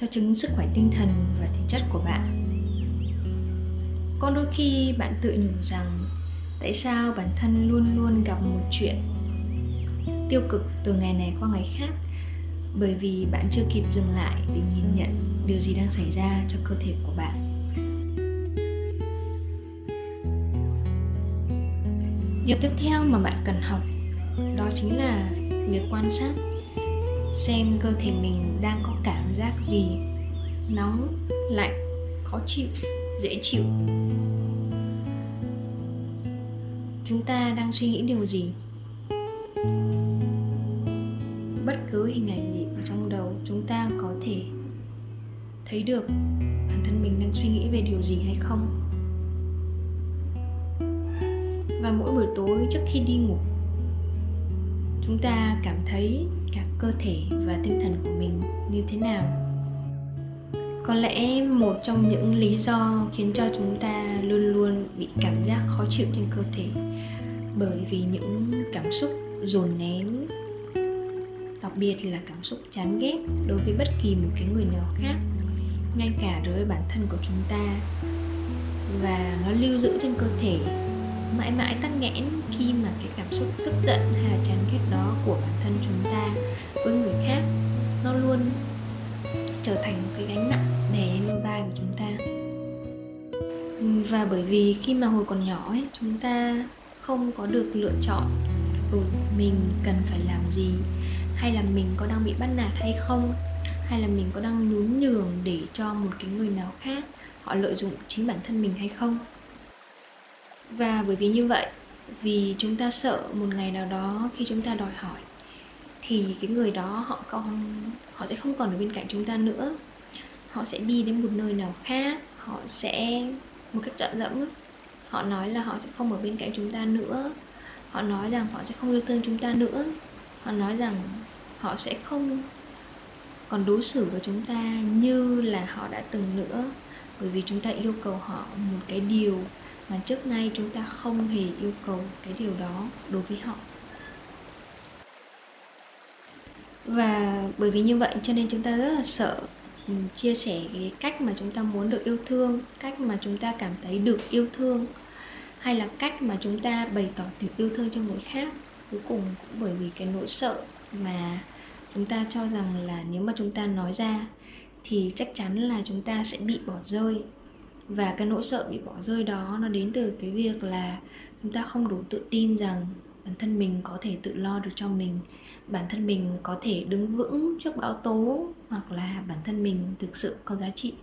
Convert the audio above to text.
cho chứng sức khỏe tinh thần và thể chất của bạn. Còn đôi khi bạn tự nhủ rằng, tại sao bản thân luôn luôn gặp một chuyện tiêu cực từ ngày này qua ngày khác? Bởi vì bạn chưa kịp dừng lại để nhìn nhận điều gì đang xảy ra cho cơ thể của bạn. Điều tiếp theo mà bạn cần học đó chính là việc quan sát xem cơ thể mình đang có cảm giác gì. Nóng, lạnh, khó chịu, dễ chịu. Chúng ta đang suy nghĩ điều gì? Bất cứ hình ảnh gì ở trong đầu chúng ta có thể thấy được bản thân mình đang suy nghĩ về điều gì hay không. Và mỗi buổi tối trước khi đi ngủ, chúng ta cảm thấy cả cơ thể và tinh thần của mình như thế nào? Có lẽ một trong những lý do khiến cho chúng ta luôn luôn bị cảm giác khó chịu trên cơ thể bởi vì những cảm xúc dồn nén, đặc biệt là cảm xúc chán ghét đối với bất kỳ một cái người nào khác, ngay cả đối với bản thân của chúng ta. Và nó lưu giữ trên cơ thể, mãi mãi tắc nghẽn khi mà cái cảm xúc tức giận hay là chán ghét đó của và bởi vì khi mà hồi còn nhỏ ấy chúng ta không có được lựa chọn ừ, mình cần phải làm gì hay là mình có đang bị bắt nạt hay không hay là mình có đang nhún nhường để cho một cái người nào khác họ lợi dụng chính bản thân mình hay không. Và bởi vì như vậy vì chúng ta sợ một ngày nào đó khi chúng ta đòi hỏi thì cái người đó họ còn họ sẽ không còn ở bên cạnh chúng ta nữa. Họ sẽ đi đến một nơi nào khác họ sẽ một cách dọn dẫm họ nói là họ sẽ không ở bên cạnh chúng ta nữa. Họ nói rằng họ sẽ không yêu thương chúng ta nữa. Họ nói rằng họ sẽ không còn đối xử với chúng ta như là họ đã từng nữa. Bởi vì chúng ta yêu cầu họ một cái điều mà trước nay chúng ta không hề yêu cầu cái điều đó đối với họ. Và bởi vì như vậy cho nên chúng ta rất là sợ chia sẻ cái cách mà chúng ta muốn được yêu thương, cách mà chúng ta cảm thấy được yêu thương, hay là cách mà chúng ta bày tỏ tình yêu thương cho người khác. Cuối cùng cũng bởi vì cái nỗi sợ mà chúng ta cho rằng là nếu mà chúng ta nói ra thì chắc chắn là chúng ta sẽ bị bỏ rơi. Và cái nỗi sợ bị bỏ rơi đó nó đến từ cái việc là chúng ta không đủ tự tin rằng bản thân mình có thể tự lo được cho mình. Bản thân mình có thể đứng vững trước bão tố hoặc là bản thân mình thực sự có giá trị.